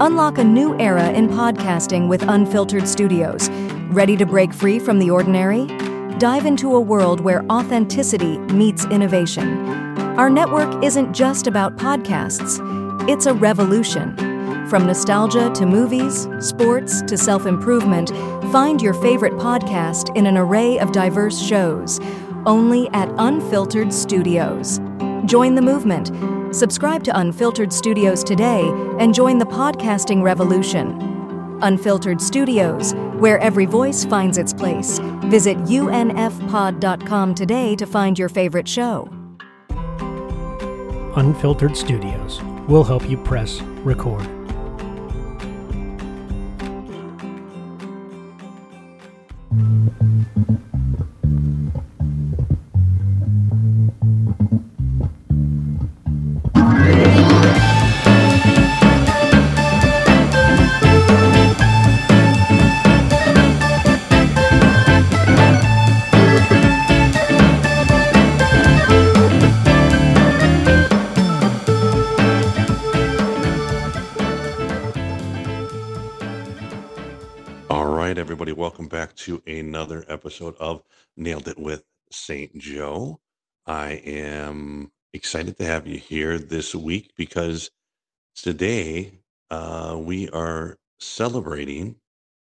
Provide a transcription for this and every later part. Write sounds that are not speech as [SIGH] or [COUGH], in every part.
Unlock a new era in podcasting with Unfiltered Studios. Ready to break free from the ordinary? Dive into a world where authenticity meets innovation. Our network isn't just about podcasts, it's a revolution. From nostalgia to movies, sports to self improvement, find your favorite podcast in an array of diverse shows, only at Unfiltered Studios. Join the movement. Subscribe to Unfiltered Studios today and join the podcasting revolution. Unfiltered Studios, where every voice finds its place. Visit unfpod.com today to find your favorite show. Unfiltered Studios will help you press record. Welcome back to another episode of Nailed It with St. Joe. I am excited to have you here this week because today uh, we are celebrating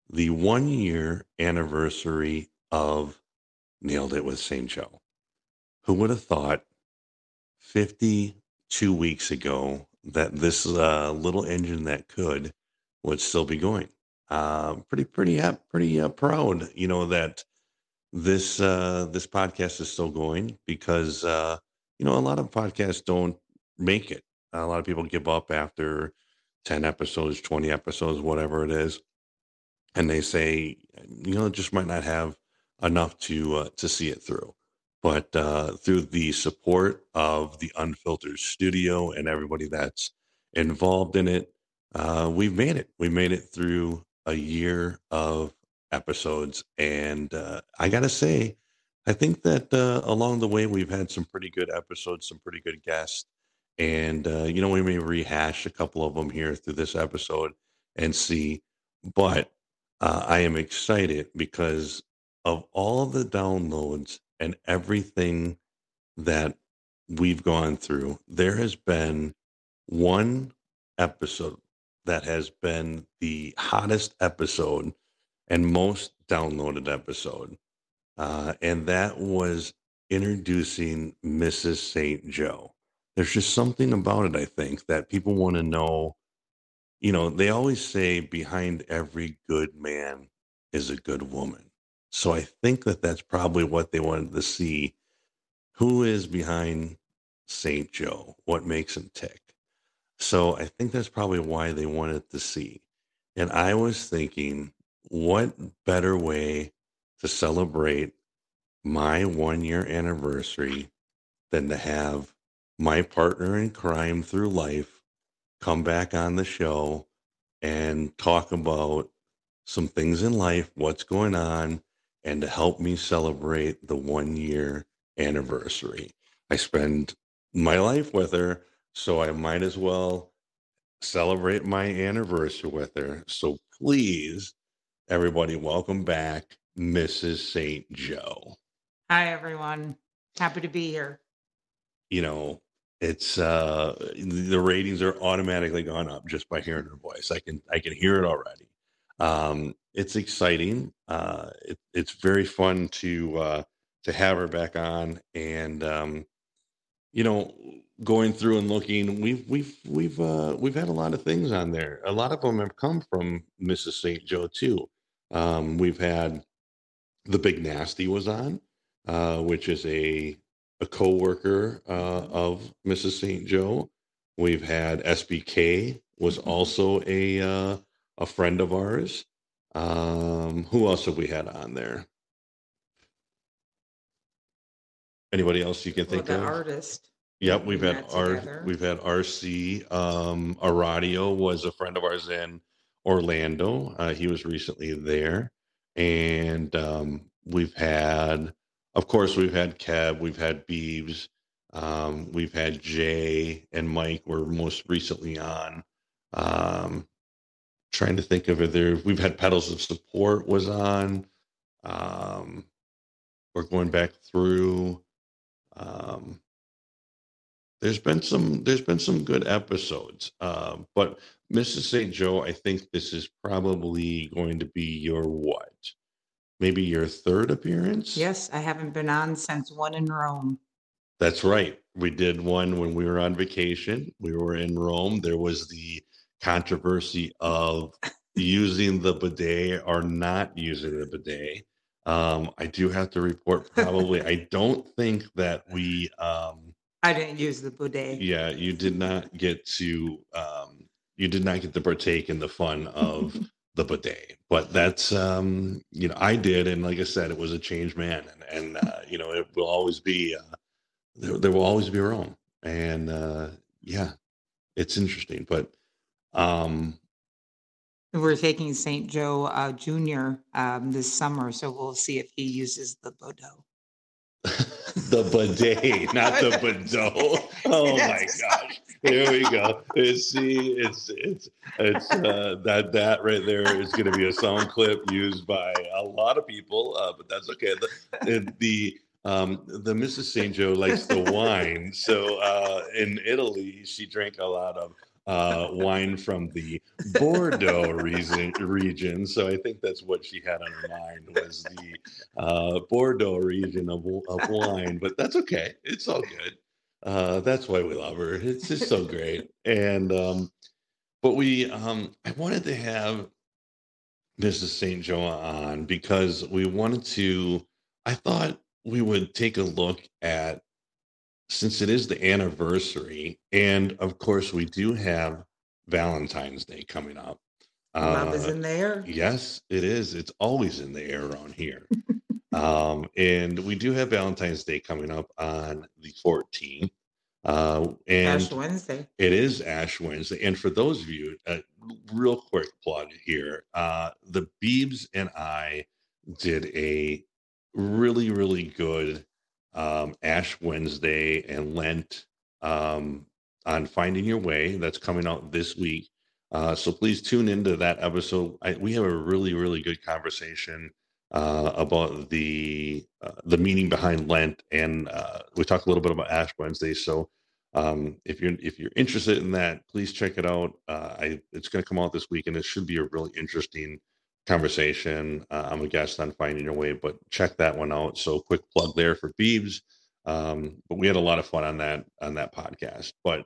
the one year anniversary of Nailed It with St. Joe. Who would have thought 52 weeks ago that this uh, little engine that could would still be going? Uh, pretty pretty hap- pretty uh, proud you know that this uh this podcast is still going because uh you know a lot of podcasts don't make it. A lot of people give up after 10 episodes 20 episodes whatever it is and they say you know just might not have enough to uh, to see it through. But uh through the support of the unfiltered studio and everybody that's involved in it uh we've made it. We made it through a year of episodes and uh i gotta say i think that uh along the way we've had some pretty good episodes some pretty good guests and uh you know we may rehash a couple of them here through this episode and see but uh, I am excited because of all the downloads and everything that we've gone through. There has been one episode that has been the hottest episode and most downloaded episode. Uh, and that was introducing Mrs. St. Joe. There's just something about it, I think, that people want to know you know, they always say behind every good man is a good woman. So I think that that's probably what they wanted to see. Who is behind St. Joe? What makes him tick? So I think that's probably why they wanted to see. And I was thinking, what better way to celebrate my one year anniversary than to have my partner in crime through life come back on the show and talk about some things in life, what's going on, and to help me celebrate the one year anniversary. I spend my life with her, so I might as well celebrate my anniversary with her. So please, everybody, welcome back Mrs. St. Joe. Hi, everyone. Happy to be here. You know, it's uh the ratings are automatically gone up just by hearing her voice. I can I can hear it already. Um it's exciting. Uh it, it's very fun to uh to have her back on and um you know going through and looking we've we've we've uh we've had a lot of things on there. A lot of them have come from Mrs. St. Joe too. Um we've had the Big Nasty was on uh which is a a co-worker uh, of Mrs. St. Joe. We've had SBK was also a uh, a friend of ours. Um, who else have we had on there? Anybody else you can Well, think the of? artist. Yep, we've we had met R together. we've had RC. Um, Aradio was a friend of ours in Orlando. Uh, he was recently there, and um, we've had, of course, we've had Kev, we've had Beebs, um, we've had Jay and Mike were most recently on. Um, trying to think of it there. We've had Pedals of Support was on. Um, we're going back through. Um, there's been some there's been some good episodes. Um, but Mrs. St. Joe, I think this is probably going to be your what? Maybe your third appearance? Yes, I haven't been on since one in Rome. That's right. We did one when we were on vacation. We were in Rome. There was the controversy of using the bidet or not using the bidet. Um, I do have to report probably I don't think that we um I didn't use the bidet. yeah, you did not get to um you did not get to partake in the fun of [LAUGHS] the bidet. But that's um you know, I did and like I said, it was a changed man and and uh, [LAUGHS] you know, it will always be uh there, there will always be Rome. And uh yeah, it's interesting. But um We're taking St. Joe uh, Jr. Um, this summer, so we'll see if he uses the Bodo. The bidet, not the Bodo. [LAUGHS] Oh my gosh. There we go. It's, see, it's it's it's uh, that that right there is going to be a sound clip used by a lot of people, uh, but that's okay. The the, the um the Mrs. St. Joe likes the wine, so uh, in Italy she drank a lot of uh, wine from the Bordeaux region, region. So I think that's what she had on her mind was the uh, Bordeaux region of, of wine. But that's okay. It's all good. Uh, that's why we love her. It's just so great. And um, but we um, I wanted to have Mrs. St. Joe on because we wanted to. I thought we would take a look at since it is the anniversary, and of course we do have Valentine's Day coming up. Love is Uh, in there. Yes, it is. It's always in the air around here. [LAUGHS] um, and we do have Valentine's Day coming up on the 14th. Uh, and Ash Wednesday. it is Ash Wednesday. And for those of you, a real quick plug here uh, the Beebs and I did a really, really good um, Ash Wednesday and Lent um, on Finding Your Way. That's coming out this week. Uh, so please tune into that episode. I, we have a really, really good conversation uh, about the uh, the meaning behind Lent, and uh, we talk a little bit about Ash Wednesday. So um, if you're if you're interested in that, please check it out. Uh, I, it's going to come out this week, and it should be a really interesting conversation. Uh, I'm a guest on Finding Your Way, but check that one out. So quick plug there for Beebs. Um, but we had a lot of fun on that on that podcast. But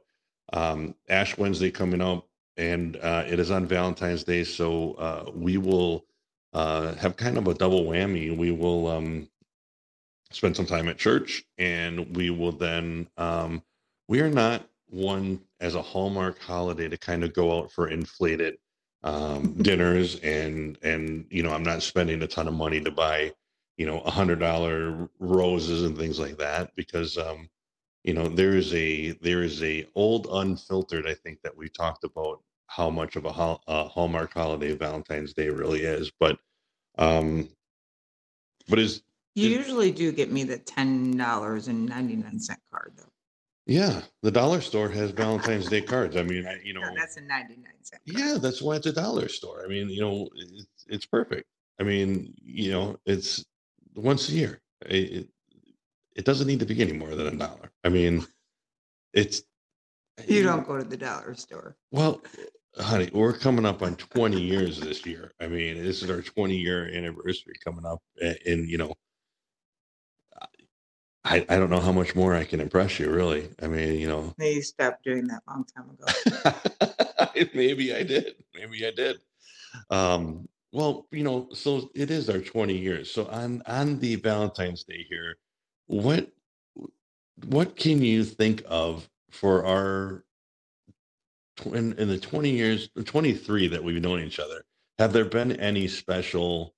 um, Ash Wednesday coming up, and uh, it is on Valentine's Day, so uh, we will uh, have kind of a double whammy. We will um, spend some time at church, and we will then. Um, we are not one as a Hallmark holiday to kind of go out for inflated um, dinners, and and you know I'm not spending a ton of money to buy you know a hundred dollar roses and things like that because um, you know there is a there is a old unfiltered I think that we talked about how much of a, hol- a Hallmark holiday Valentine's Day really is, but um, but is You usually do get me the ten dollars and ninety nine cent card though. Yeah the dollar store has Valentine's Day cards. I mean I, you know No, that's a ninety nine cent. card. Yeah, that's why it's a dollar store. I mean, you know, it's, it's perfect. I mean, you know, it's once a year. It, it, it doesn't need to be any more than a dollar. I mean, it's You don't go to the dollar store. well, honey. We're coming up on twenty years this year. I mean, this is our twenty year anniversary coming up, a- and you know, I I don't know how much more I can impress you. Really, I mean, you know, They stopped doing that long time ago. [LAUGHS] Maybe I did. Maybe I did. Um, well, you know, so it is our 20 years. So on on the Valentine's Day here, what what can you think of for our in, in the 20 years 23 that we've known each other? Have there been any special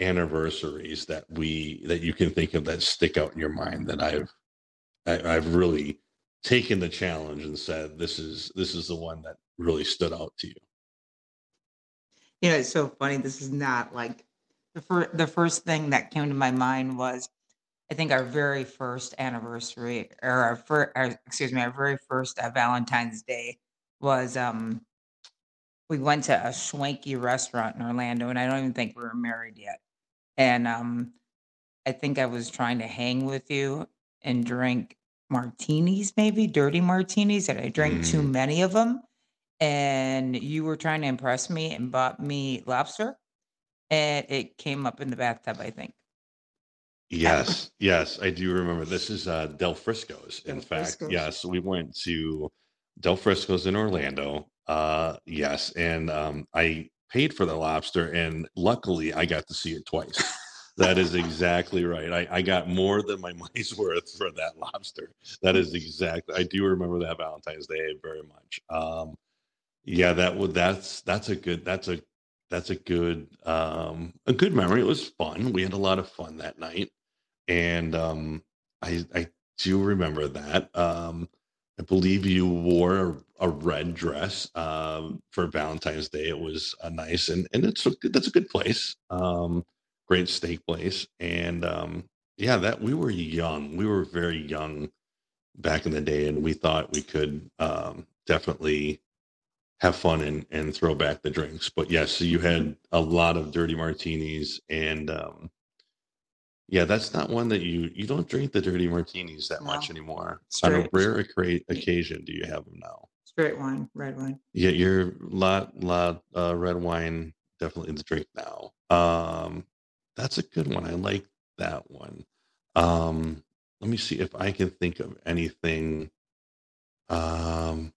anniversaries that we that you can think of that stick out in your mind that I've I, I've really taken the challenge and said this is this is the one that really stood out to you. You know, it's so funny. This is not like the first. The first thing that came to my mind was, I think our very first anniversary, or our first, excuse me, our very first uh, Valentine's Day was um we went to a swanky restaurant in Orlando, and I don't even think we were married yet. And um, I think I was trying to hang with you and drink martinis, maybe dirty martinis, and I drank too Mm, many of them. And you were trying to impress me and bought me lobster, and it came up in the bathtub, I think. [LAUGHS] Yes, yes, I do remember. This is uh, Del Frisco's. In Del fact, Frisco's. yes, we went to Del Frisco's in Orlando. Uh, yes, and um, I paid for the lobster, and luckily I got to see it twice. That is exactly right. I, I got more than my [LAUGHS] money's worth for that lobster. That is exactly. I do remember that Valentine's Day very much. Um, yeah, that would that's that's a good that's a that's a good um a good memory. It was fun. We had a lot of fun that night. And um I I do remember that. Um I believe you wore a, a red dress um for Valentine's Day. It was uh, nice and and it's a good, that's a good place. Um great steak place and um yeah, that we were young. We were very young back in the day and we thought we could um definitely have fun and and throw back the drinks. But yes, so you had a lot of dirty martinis and um yeah, that's not one that you you don't drink the dirty martinis that much No, anymore. On a rare occa- occasion do you have them now. straight wine, red wine. Yeah, you're lot lot uh, red wine definitely the drink now. Um, that's a good one. I like that one. Um, let me see if I can think of anything. Um,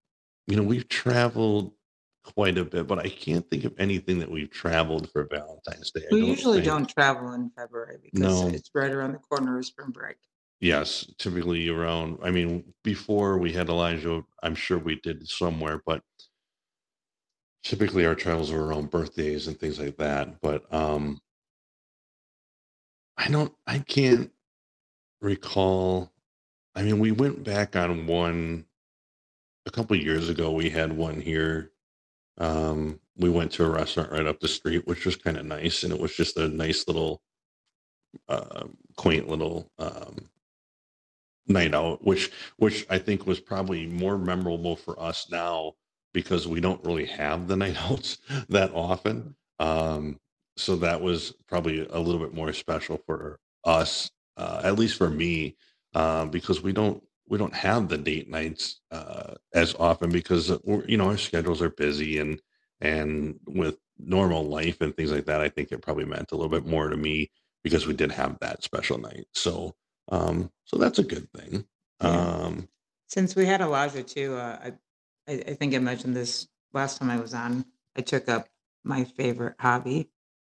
you know, we've traveled quite a bit, but I can't think of anything that we've traveled for Valentine's Day. We don't usually think. don't travel in February because No. it's right around the corner of spring break. Yes, typically around. I mean, before we had Elijah, I'm sure we did somewhere, but typically our travels were around birthdays and things like that. But um, I don't. I can't recall. I mean, we went back on one a couple years ago. We had one here. Um, we went to a restaurant right up the street, which was kind of nice, and it was just a nice little, uh, quaint little um, night out, which which I think was probably more memorable for us now because we don't really have the [LAUGHS] night outs that often. Um, so that was probably a little bit more special for us, uh, at least for me, uh, because we don't we don't have the date nights uh, as often because we're, you know our schedules are busy and and with normal life and things like that. I think it probably meant a little bit more to me because we did have that special night. So um, so that's a good thing. Yeah. Um, Since we had Elijah too, uh, I, I I think I mentioned this last time I was on. I took up my favorite hobby,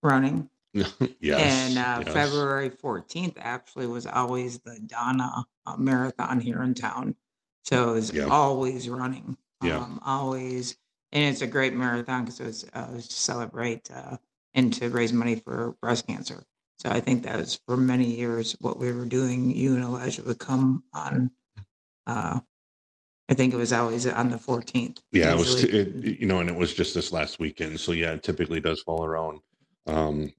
running, [LAUGHS] and uh, yes, February fourteenth actually was always the Donna uh, Marathon here in town. So it was yeah, always running, yeah, um, always, and it's a great marathon because it was, uh, it was to celebrate uh, and to raise money for breast cancer. So I think that was for many years what we were doing. You and Elijah would come on. Uh, I think it was always on the 14th, yeah. It was, it, you know, and it was just this last weekend. So yeah, it typically does fall around, um,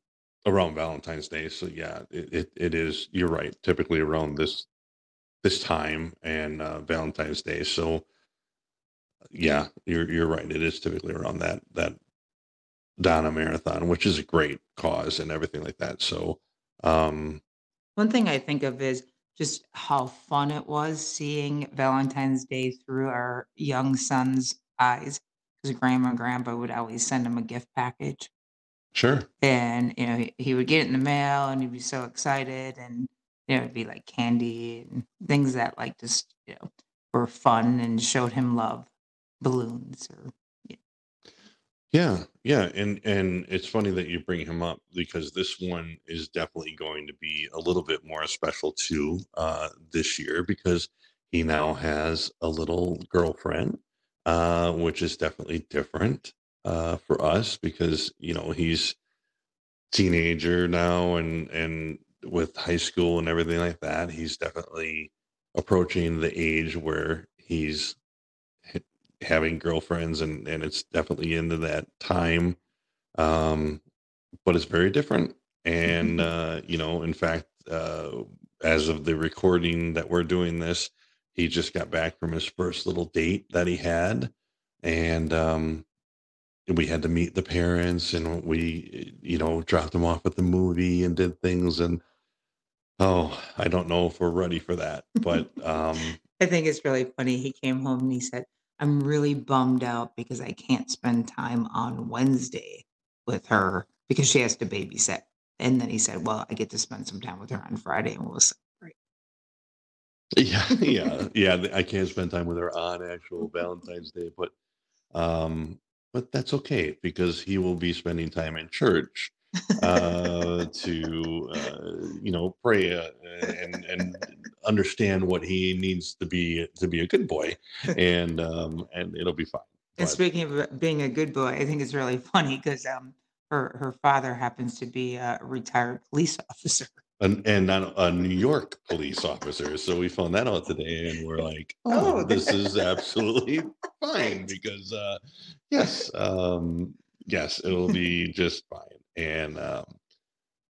around Valentine's Day. So yeah, it, it, it is. You're right. Typically around this this time and uh, Valentine's Day. So yeah, you're you're right. It is typically around that that Donna Marathon, which is a great cause and everything like that. So um, One thing I think of is just how fun it was seeing Valentine's Day through our young son's eyes. Because grandma and grandpa would always send him a gift package. Sure. And, you know, he, he would get it in the mail and he'd be so excited. And, you know, it'd be like candy and things that, like, just, you know, were fun and showed him love. Balloons or, yeah. Yeah, yeah, and and it's funny that you bring him up because this one is definitely going to be a little bit more special too uh, this year because he now has a little girlfriend, uh, which is definitely different uh, for us because you know he's teenager now and and with high school and everything like that, he's definitely approaching the age where he's having girlfriends and and it's definitely into that time um but it's very different. And uh you know in fact uh as of the recording that we're doing this he just got back from his first little date that he had. And um we had to meet the parents and we you know dropped them off at the movie and did things and oh i don't know if we're ready for that but [LAUGHS] um I think it's really funny. He came home and he said, "I'm really bummed out because I can't spend time on Wednesday with her because she has to babysit." And then he said, "Well, I get to spend some time with her on Friday and we'll celebrate." yeah [LAUGHS] yeah [LAUGHS] yeah i can't spend time with her on actual valentine's day but um but that's okay because he will be spending time in church uh, to uh, you know pray uh, and and understand what he needs to be to be a good boy, [LAUGHS] and um, and it'll be fine. And But speaking of uh, being a good boy, I think it's really [LAUGHS] funny because um, her her father happens to be a retired police [LAUGHS] officer. And and not a New York police officer, so we found that out today, and we're like, Oh, oh, this [LAUGHS] is absolutely fine because uh, yes, um, yes, it'll be [LAUGHS] just fine, and um,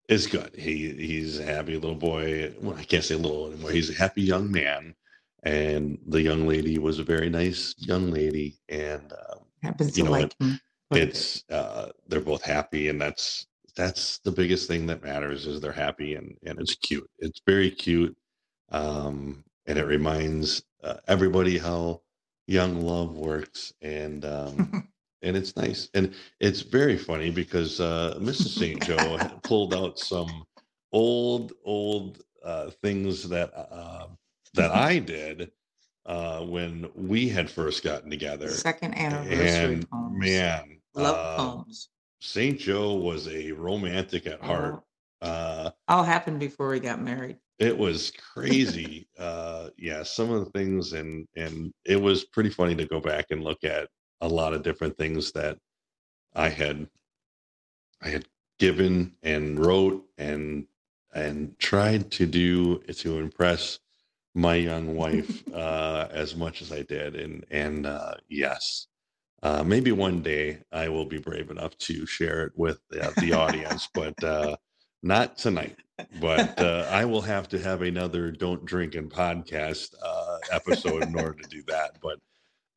it's good. He he's a happy little boy. Well, I can't say little anymore. He's a happy young man, and the young lady was a very nice young lady, and um, Happens you to know, like him. quite a bit. it's uh, they're both happy, and that's that's the biggest thing that matters is they're happy, and and it's cute. It's very cute, um, and it reminds uh, everybody how young love works, and um, [LAUGHS] and it's nice, and it's very funny because uh, Mrs. Saint Joe [LAUGHS] pulled out some old old uh, things that uh, that I [LAUGHS] did uh, when we had first gotten together. Second anniversary And poems. man, Love uh, poems. Saint Joe was a romantic at heart. Oh, Uh, all happened before we got married. it was crazy. [LAUGHS] uh, yeah, some of the things, and and it was pretty funny to go back and look at a lot of different things that I had I had given and wrote and and tried to do to impress my young wife [LAUGHS] uh, as much as I did, and and uh, yes, uh, maybe one day I will be brave enough to share it with uh, the audience, [LAUGHS] but uh, not tonight. But uh, I will have to have another "Don't Drink and Podcast" uh, episode in order to do that. But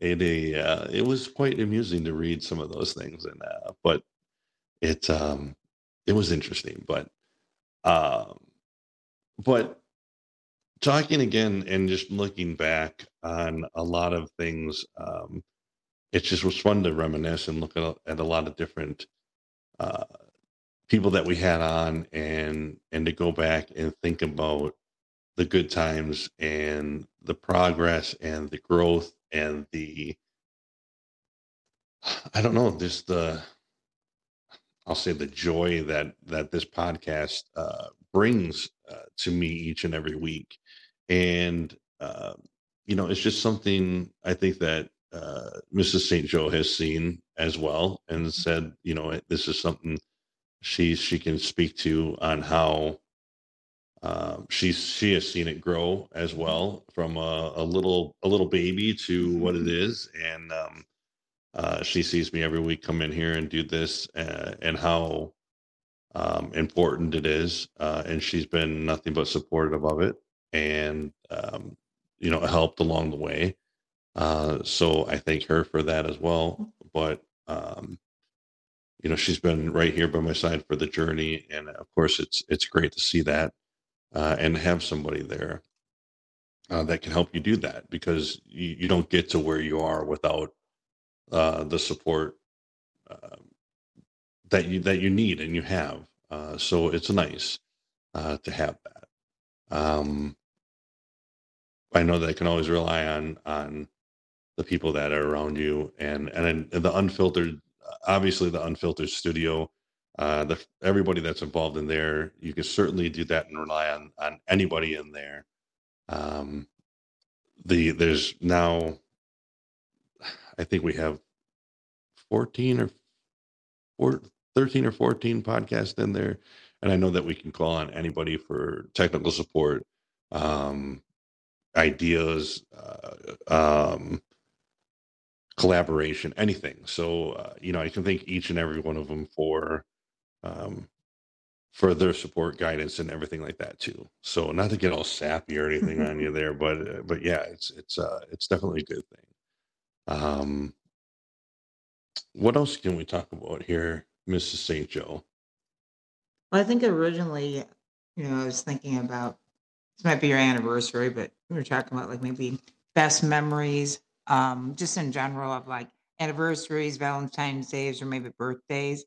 it a uh, it was quite amusing to read some of those things, and uh, but it um it was interesting, but um but talking again and just looking back on a lot of things um it just was fun to reminisce and look at, a- at a lot of different uh people that we had on and and to go back and think about the good times and the progress and the growth and the i don't know just the i'll say the joy that that this podcast uh brings uh, to me each and every week. And uh, you know it's just something i think that uh, mrs st joe has seen as well and said you know this is something she she can speak to on how um, she's she has seen it grow as well from a, a little a little baby to what it is. And um, uh, she sees me every week come in here and do this uh, and how um, important it is uh, and she's been nothing but supportive of it and um, you know helped along the way uh, so i thank her for that as well but um, you know she's been right here by my side for the journey and of course it's it's great to see that uh, and have somebody there uh, that can help you do that because you, you don't get to where you are without uh, the support uh, that you that you need and you have uh, so it's nice uh, to have that. Um, I know that I can always rely on on the people that are around you and and, and the unfiltered obviously the unfiltered studio uh the everybody that's involved in there you can certainly do that and rely on on anybody in there. Um the there's now i think we have 14 or four, 13 or 14 podcasts in there and i know that we can call on anybody for technical support um ideas uh, um collaboration, anything. So, uh, you know, I can thank each and every one of them for um, for their support, guidance, and everything like that too. So, not to get all sappy or anything on you [LAUGHS] there, but uh, but yeah, it's it's uh, it's definitely a good thing. Um, what else can we talk about here, Mrs. St. Joe? Well, I think originally, you know, I was thinking about this might be your anniversary, but we were talking about like maybe best memories, um, just in general of like anniversaries, Valentine's days, or maybe birthdays.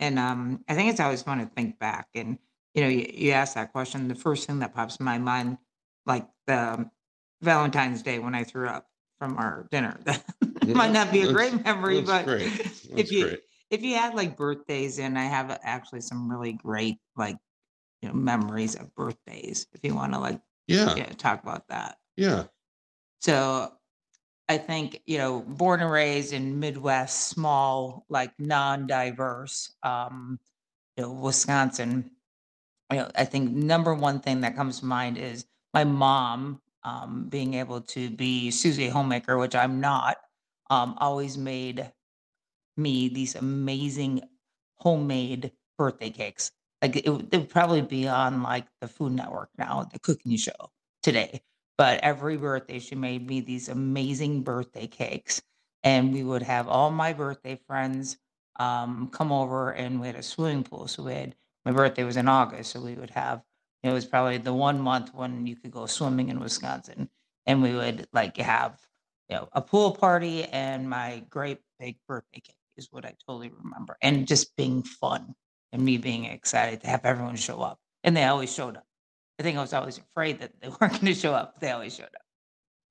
And um, I think it's always fun to think back. And you know, you, you ask that question, the first thing that pops in my mind, like the Valentine's Day when I threw up from our dinner. [LAUGHS] That might not be a great memory, but great. [LAUGHS] if you great. if you had like birthdays, and I have actually some really great like you know memories of birthdays. If you want to like Yeah, yeah, talk about that. yeah. So I think, you know, born and raised in Midwest, small, like non-diverse, um, you know, Wisconsin, you know, I think number one thing that comes to mind is my mom um, being able to be Susie Homemaker, which I'm not, um, always made me these amazing homemade birthday cakes. Like it, they would probably be on like the Food Network now, the cooking show today. But every birthday, she made me these amazing birthday cakes, and we would have all my birthday friends um, come over, and we had a swimming pool. So we had my birthday was in August, so we would have it was probably the one month when you could go swimming in Wisconsin, and we would like have you know a pool party and my great big birthday cake is what I totally remember, and just being fun and me being excited to have everyone show up, and they always showed up. I think I was always afraid that they [LAUGHS] weren't going to show up. They always showed up.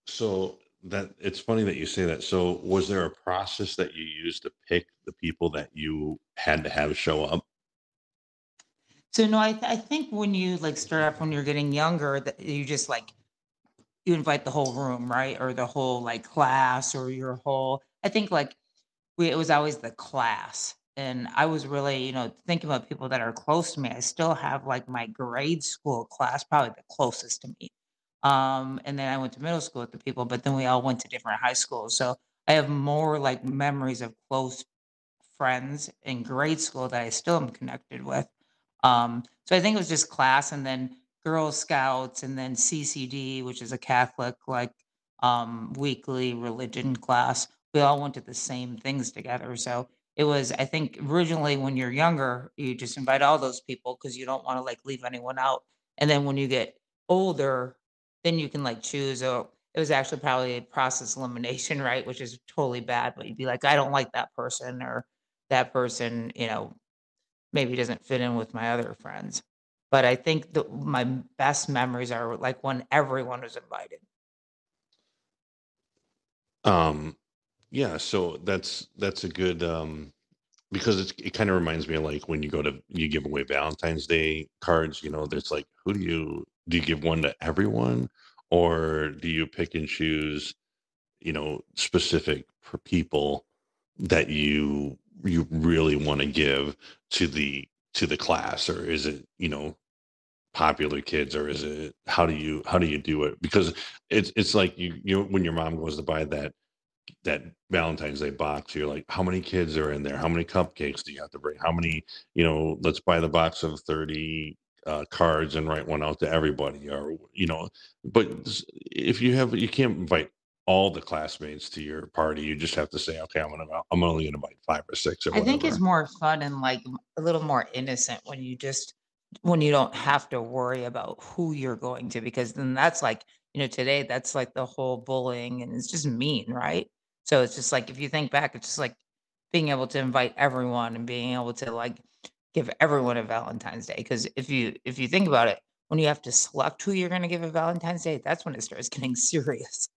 So that it's funny that you say that. So was there a process that you used to pick the people that you had to have show up? So no, I, th- I think when you like start off when you're getting younger, that you just like you invite the whole room, right, or the whole like class or your whole. I think like we it was always the class, and I was really you know thinking about people that are close to me. I still have like my grade school class, probably the closest to me. Um, and then I went to middle school with the people, but then we all went to different high schools. So I have more like memories of close friends in grade school that I still am connected with. Um, so I think it was just class and then Girl Scouts and then CCD, which is a Catholic like um, weekly religion class. We all went to the same things together. So it was, I think, originally when you're younger, you just invite all those people because you don't want to like leave anyone out. And then when you get older, then you can like choose. Oh, it was actually probably a process elimination, [LAUGHS] right? Which is totally bad. But you'd be like, I don't like that person or that person, you know, maybe doesn't fit in with my other friends. But I think the, my best memories are like when everyone was invited. Um, yeah, so that's that's a good um because it's it kind of reminds me of like when you go to you give away Valentine's Day cards, you know, there's like who do you do you give one to everyone? Or do you pick and choose, you know, specific for people that you you really want to give to the to the class? Or is it, you know, popular kids? Or is it how do you how do you do it? Because it's it's like you you when your mom goes to buy that that Valentine's Day box, you're like, how many kids are in there? How many cupcakes do you have to bring? How many, you know, let's buy the box of 30 uh, cards and write one out to everybody or, you know, but if you have, you can't invite all the classmates to your party. You just have to say, okay, I'm going to, I'm only going to invite five or six or I think it's more fun and like a little more innocent when you just when you don't have to worry about who you're going to because then that's like you know today that's like the whole bullying and it's just mean right so it's just like if you think back it's just like being able to invite everyone and being able to like give everyone a valentine's day because if you if you think about it when you have to select who you're going to give a valentine's day that's when it starts getting [LAUGHS] serious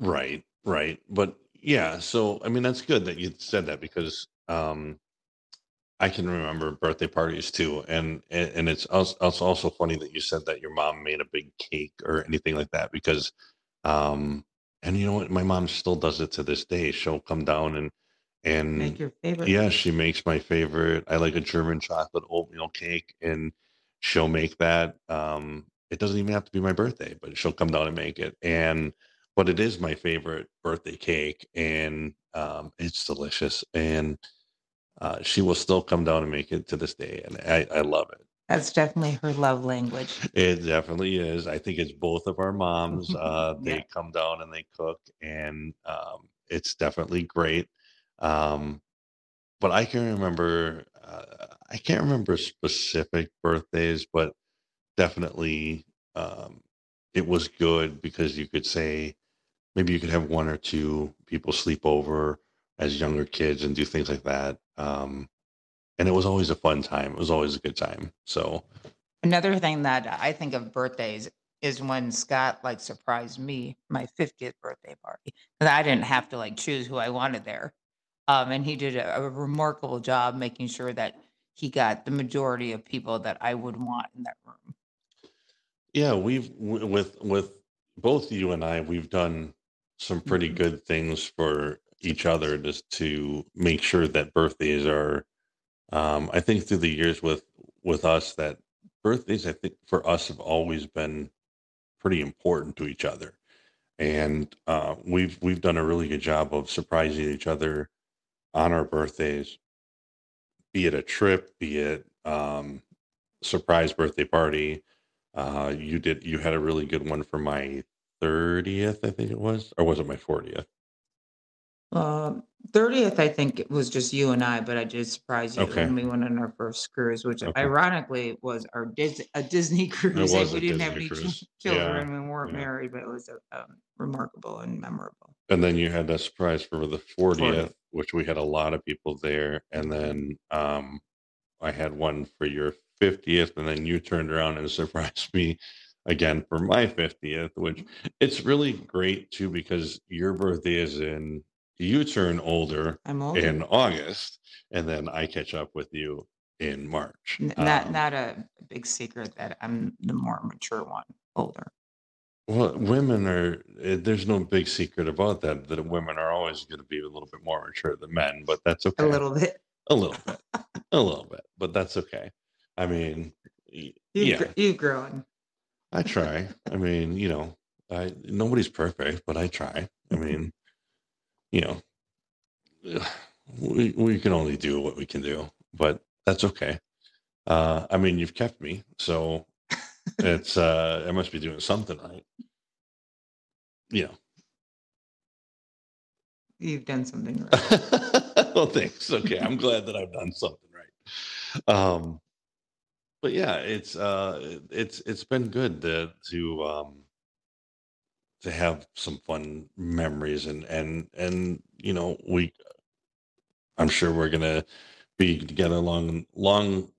Right, right. But yeah, so I mean, that's good that you said that because um, I can remember birthday parties too, and and, it's also, also funny that you said that your mom made a big cake or anything like that because, um, and you know what, my mom still does it to this day. She'll come down and and make your favorite yeah, she makes my favorite. I like a German chocolate oatmeal cake, and she'll make that. Um, it doesn't even have to be my birthday, but she'll come down and make it. And but it is my favorite birthday cake, and um, it's delicious. And uh, she will still come down and make it to this day, and I, I love it. That's definitely her love language It definitely is. I think it's both of our moms. [LAUGHS] Uh, they Yeah. come down and they cook, and um, it's definitely great. Um, but I can remember, uh, I can't remember specific birthdays, but definitely um, it was good because you could say maybe you could have one or two people sleep over as younger kids and do things like that. Um, and it was always a fun time. It was always a good time. So Another thing that I think of birthdays is when Scott like surprised me my 50th birthday party because I didn't have to like choose who I wanted there. Um, and he did a, a remarkable job making sure that he got the majority of people that I would want in that room. yeah, we've w- with with both you and I, we've done some pretty Mhm. good things for each other just to make sure that birthdays are um, I think through the years with with us that birthdays I think for us have always been pretty important to each other. And uh, we've we've done a really good job of surprising each other on our birthdays, be it a trip, be it um, surprise birthday party. Uh, you did you had a really good one for my 30th, I think it was, or was it my 40th? Um, 30th, I think it was just you and I, but I did surprise you Okay. when we went on our first cruise, which Okay. ironically was our Dis- a Disney [LAUGHS] cruise. Was we a didn't have Disney any cruise. children we weren't Yeah. married, but it was uh, um, remarkable and memorable. And then you had that surprise for the 40th, 40th. which we had a lot of people there. And then um, I had one for your 50th, and then you turned around and [LAUGHS] surprised me again for my 50th, which it's really great too because your birthday is in, you turn older older. in August, and then I catch up with you in March. N- not Um, not a big secret that I'm the more mature one, older. Well, women are, eh, there's no big secret about that, that women are always going to be a little bit more mature than men, but that's okay. A little bit. A little bit, [LAUGHS] a little bit, but that's okay. I mean, You've, yeah, gr- you've grown. I try. I mean, you know, I nobody's perfect, but I try. I mean, you know, we we can only do what we can do, but that's okay. Uh, I mean, you've kept me, so [LAUGHS] it's uh, I must be doing something right. You know. You've done something [LAUGHS] right. well, thanks. Okay, I'm glad that I've done something right. Um, but yeah, it's uh, it's it's been good to to um, to have some fun memories and and and you know we I'm sure we're gonna be together long long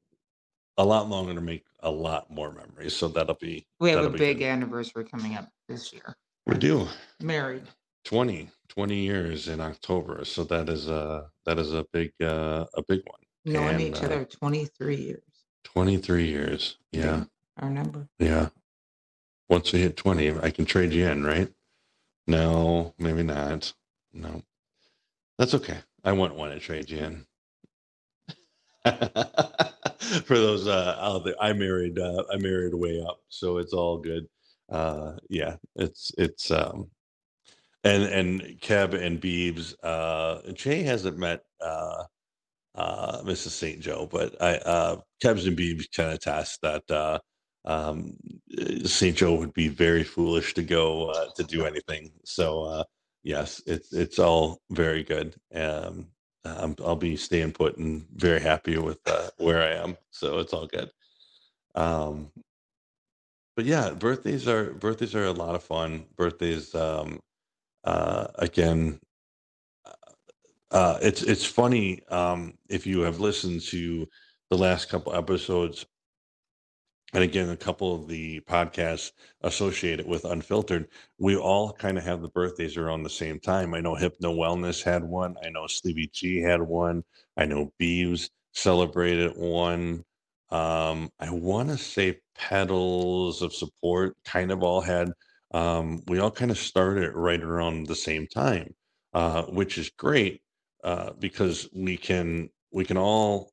a lot longer to make a lot more memories. So that'll be We have a big good. anniversary coming up this year. We do Married. 20 20 years in October. So that is a that is a big uh, a big one. Knowing And, each uh, other 23 years. 23 years. Yeah. Our number. Yeah. Once we hit 20, I can trade you in, right? No, maybe not. No. That's okay. I wouldn't want to trade you in. [LAUGHS] For those uh out there, I married uh I married way up, so it's all good. Uh yeah, it's it's um and and Kev and Beebs, uh Jay hasn't met uh uh, Mrs. St. Joe, but I, uh, Kev and Beebs of test that uh, um, St. Joe would be very foolish to go uh, to do anything. So uh, yes, it's it's all very good. Um, um, I'll be staying put and very happy with uh, where I am. So it's all good. Um, but yeah, birthdays are birthdays are a lot of fun. Birthdays, um, uh, again, uh, it's it's funny um, if you have listened to the last couple episodes, and again a couple of the podcasts associated with Unfiltered. We all kind of have the birthdays around the same time. I know Hypno Wellness had one. I know Sleepy G had one. I know Beebs celebrated one. Um, I want to say Pedals of Support kind of all had. Um, we all kind of started right around the same time, uh, which is great uh, because we can we can all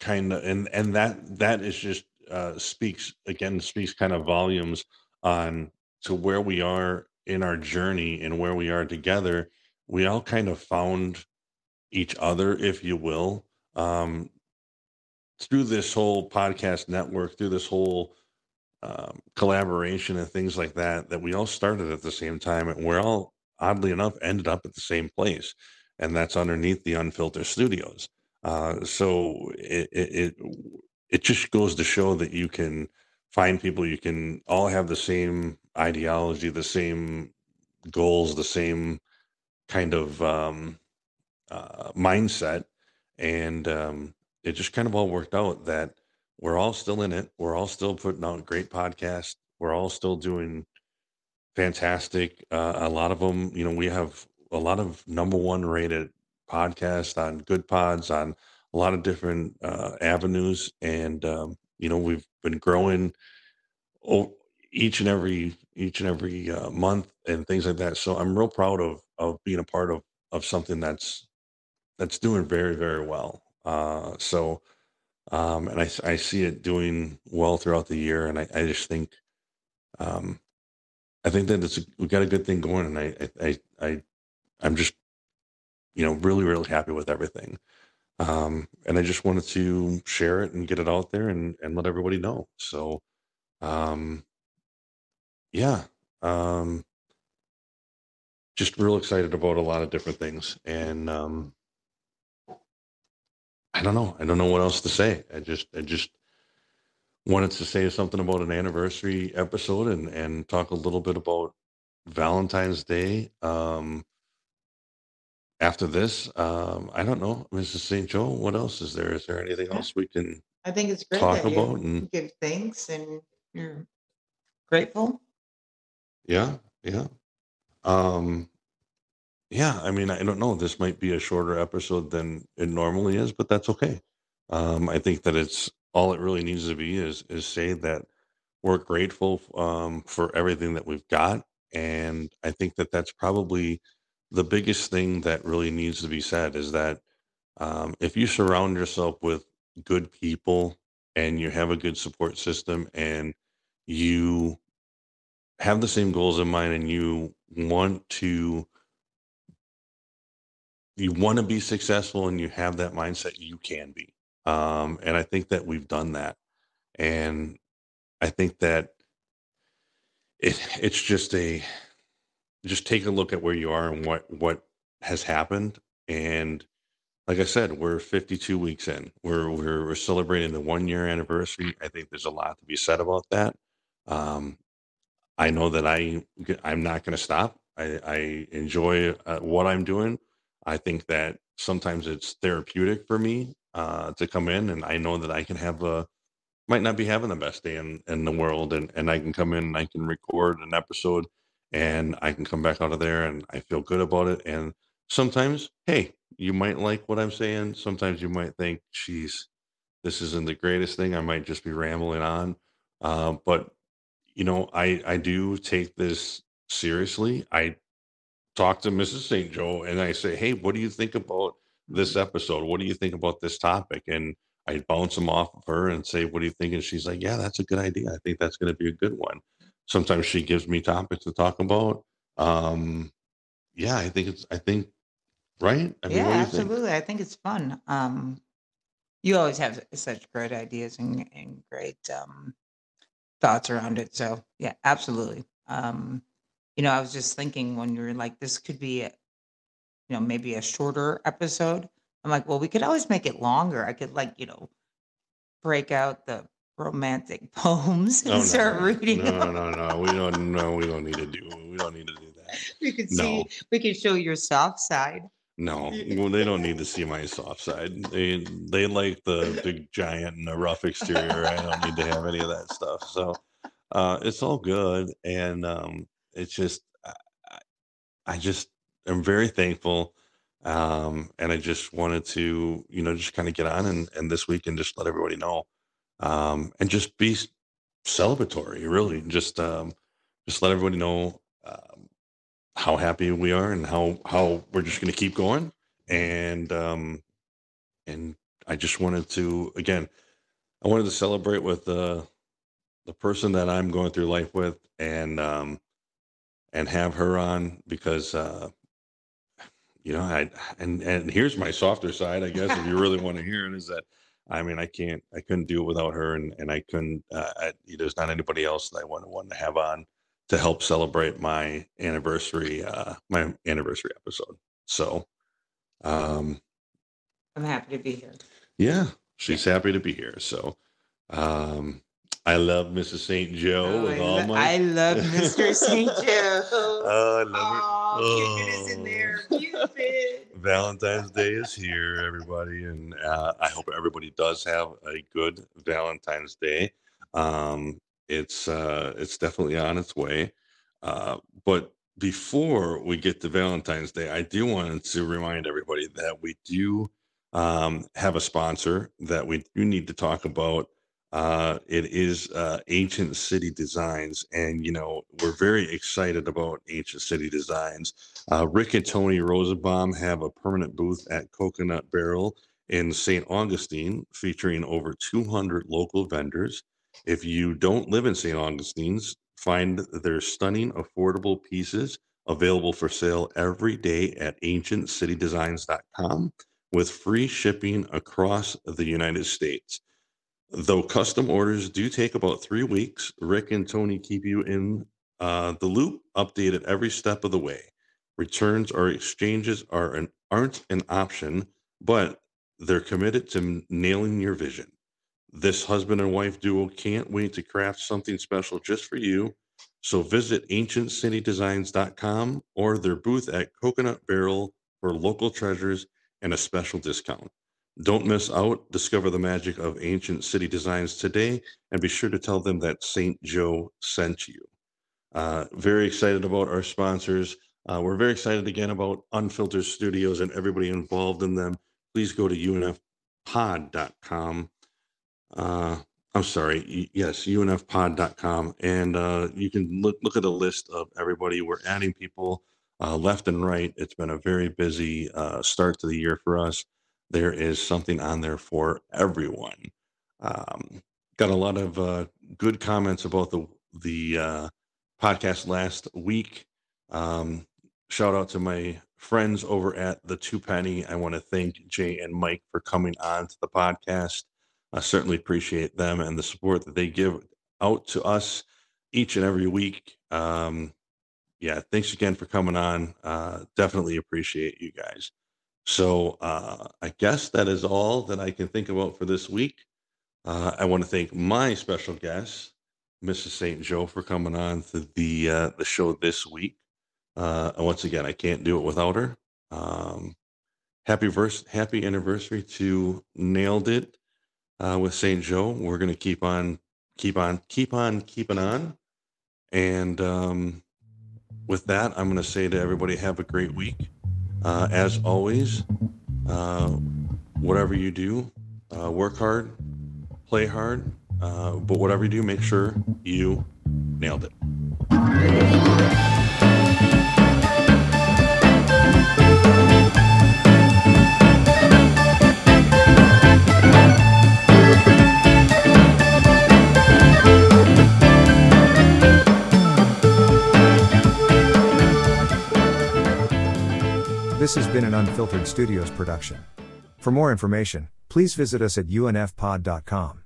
kind of and and that that is just uh, speaks again speaks kind of volumes on to where we are in our journey and where we are together. We all kind of found each other, if you will, um, through this whole podcast network, through this whole um, collaboration and things like that. That we all started at the same time, and we're all oddly enough ended up at the same place and that's underneath the Unfiltered Studios. Uh, so it, it it it just goes to show that you can find people you can all have the same ideology, the same goals, the same kind of um, uh, mindset, and um, it just kind of all worked out that we're all still in it. We're all still putting out great podcasts. We're all still doing fantastic. Uh, a lot of them, you know, we have a lot of number one rated podcasts on Good Pods on a lot of different uh, avenues, and um, you know, we've been growing each and every each and every uh, month and things like that. So I'm real proud of of being a part of of something that's that's doing very very well. Uh, so um, and I see it doing well throughout the year, and I, I just think um, I think that it's we got a good thing going, and I I I, I I'm just you know really really happy with everything. Um, and I just wanted to share it and get it out there and and let everybody know. So um, yeah, um, just real excited about a lot of different things, and um, I don't know. I don't know what else to say. I just I just wanted to say something about an anniversary episode and and talk a little bit about Valentine's Day. Um, after this, um, I don't know, Mrs. St. Joe, what else is there? Is there anything else we can I think it's great talk that about? you And give thanks and you're grateful. yeah, yeah. Um, yeah, I mean, I don't know. This might be a shorter episode than it normally is, but that's okay. Um, I think that it's all it really needs to be is is say that we're grateful um, for everything that we've got, and I think that that's probably the biggest thing that really needs to be said is that um, if you surround yourself with good people and you have a good support system and you have the same goals in mind and you want to you want to be successful and you have that mindset you can be. Um, and i think that we've done that. And i think that it it's just a just take a look at where you are and what what has happened and like i said we're 52 weeks in we're we're, we're celebrating the one year anniversary i think there's a lot to be said about that um, I know that I I'm not going to stop. I, I enjoy uh, what I'm doing. I think that sometimes it's therapeutic for me uh, to come in, and I know that I can have a might not be having the best day in, in the world, and and I can come in and I can record an episode, and I can come back out of there, and I feel good about it. And sometimes, hey, you might like what I'm saying. Sometimes you might think, "Geez, this isn't the greatest thing." I might just be rambling on, uh, but you know, I I do take this seriously. I talk to Mrs. St. Joe and I say, "Hey, what do you think about this episode? What do you think about this topic?" And I bounce them off of her and say, "What do you think?" And she's like, "Yeah, that's a good idea. I think that's going to be a good one." Sometimes she gives me topics to talk about. Um, yeah, I think it's. I think right. I mean, Yeah, you think? absolutely. I think it's fun. Um, you always have such great ideas and, and great um, thoughts around it. So yeah, absolutely. Um, you know, I was just thinking when you were like, this could be, a, you know, maybe a shorter episode. I'm like, well, we could always make it longer. I could like, you know, break out the romantic [LAUGHS] poems and Oh start no, reading no, them. no, no. We don't. No, we don't need to do. We don't need to do that. [LAUGHS] We could No. see, we could show your soft side. No, [LAUGHS] well, they don't need to see my soft side. They they like the big giant and the rough exterior. I don't need to have any of that stuff. So uh, it's all good, and um, it's just I, I I just am very thankful, um, and I just wanted to you know just kind of get on and and this week and just let everybody know, um, and just be celebratory. Really, just um, just let everybody know. Um, how happy we are and how how we're just going to keep going and um and i just wanted to again i wanted to celebrate with the the person that i'm going through life with and um and have her on because uh you know i and and here's my softer side i guess if you really want to hear it is that i mean i can't i couldn't do it without her and and i couldn't uh, I, there's not anybody else that i want to want to have on to help celebrate my anniversary uh my anniversary episode so Um, I'm happy to be here. yeah, she's happy to be here. So um, I love Mrs. St. Joe Oh, with I, all lo- my. I love Mr. St. [LAUGHS] Joe. Oh, I love her. Oh, Cupid is in Oh. there. Cupid. Valentine's Day is here, everybody, and uh, I hope everybody does have a good Valentine's Day. Um, it's uh, it's definitely on its way, uh, but before we get to Valentine's Day, I do want to remind everybody that we do um, have a sponsor that we do need to talk about. Uh, it is uh, Ancient City Designs, and you know we're very excited about Ancient City Designs. Uh, Rick and Tony Rosenbaum have a permanent booth at Coconut Barrel in St. Augustine, featuring over 200 local vendors. If you don't live in St. Augustine's, find their stunning, affordable pieces available for sale every day at ancientcitydesigns.com with free shipping across the United States. Though custom orders do take about three weeks, Rick and Tony keep you in uh, the loop, updated every step of the way. Returns or exchanges are an, aren't an option, but they're committed to nailing your vision. This husband and wife duo can't wait to craft something special just for you. So visit ancientcitydesigns.com or their booth at Coconut Barrel for local treasures and a special discount. Don't miss out. Discover the magic of Ancient City Designs today and be sure to tell them that St. Joe sent you. Uh, very excited about our sponsors. Uh, we're very excited again about Unfiltered Studios and everybody involved in them. Please go to unfpod.com. Uh, I'm sorry. Yes, unfpod.com. And uh, you can look, look at a list of everybody. We're adding people uh, left and right. It's been a very busy uh, start to the year for us. There is something on there for everyone. Um, got a lot of uh, good comments about the the uh, podcast last week. Um, shout out to my friends over at the Two Penny. I want to thank Jay and Mike for coming on to the podcast. I certainly appreciate them and the support that they give out to us each and every week. Um, yeah, thanks again for coming on. Uh, definitely appreciate you guys. So uh, I guess that is all that I can think about for this week. Uh, I want to thank my special guest, Mrs. St. Joe, for coming on to the uh, the show this week. Uh, once again, I can't do it without her. Um, happy verse, happy anniversary to Nailed It uh, with St. Joe. We're gonna keep on, keep on, keep on, keeping on. And um, with that, I'm gonna say to everybody, have a great week. Uh, as always, uh, whatever you do, uh, work hard, play hard, uh, but whatever you do, make sure you nailed it. This has been an Unfiltered Studios production. For more information, please visit us at unfpod.com.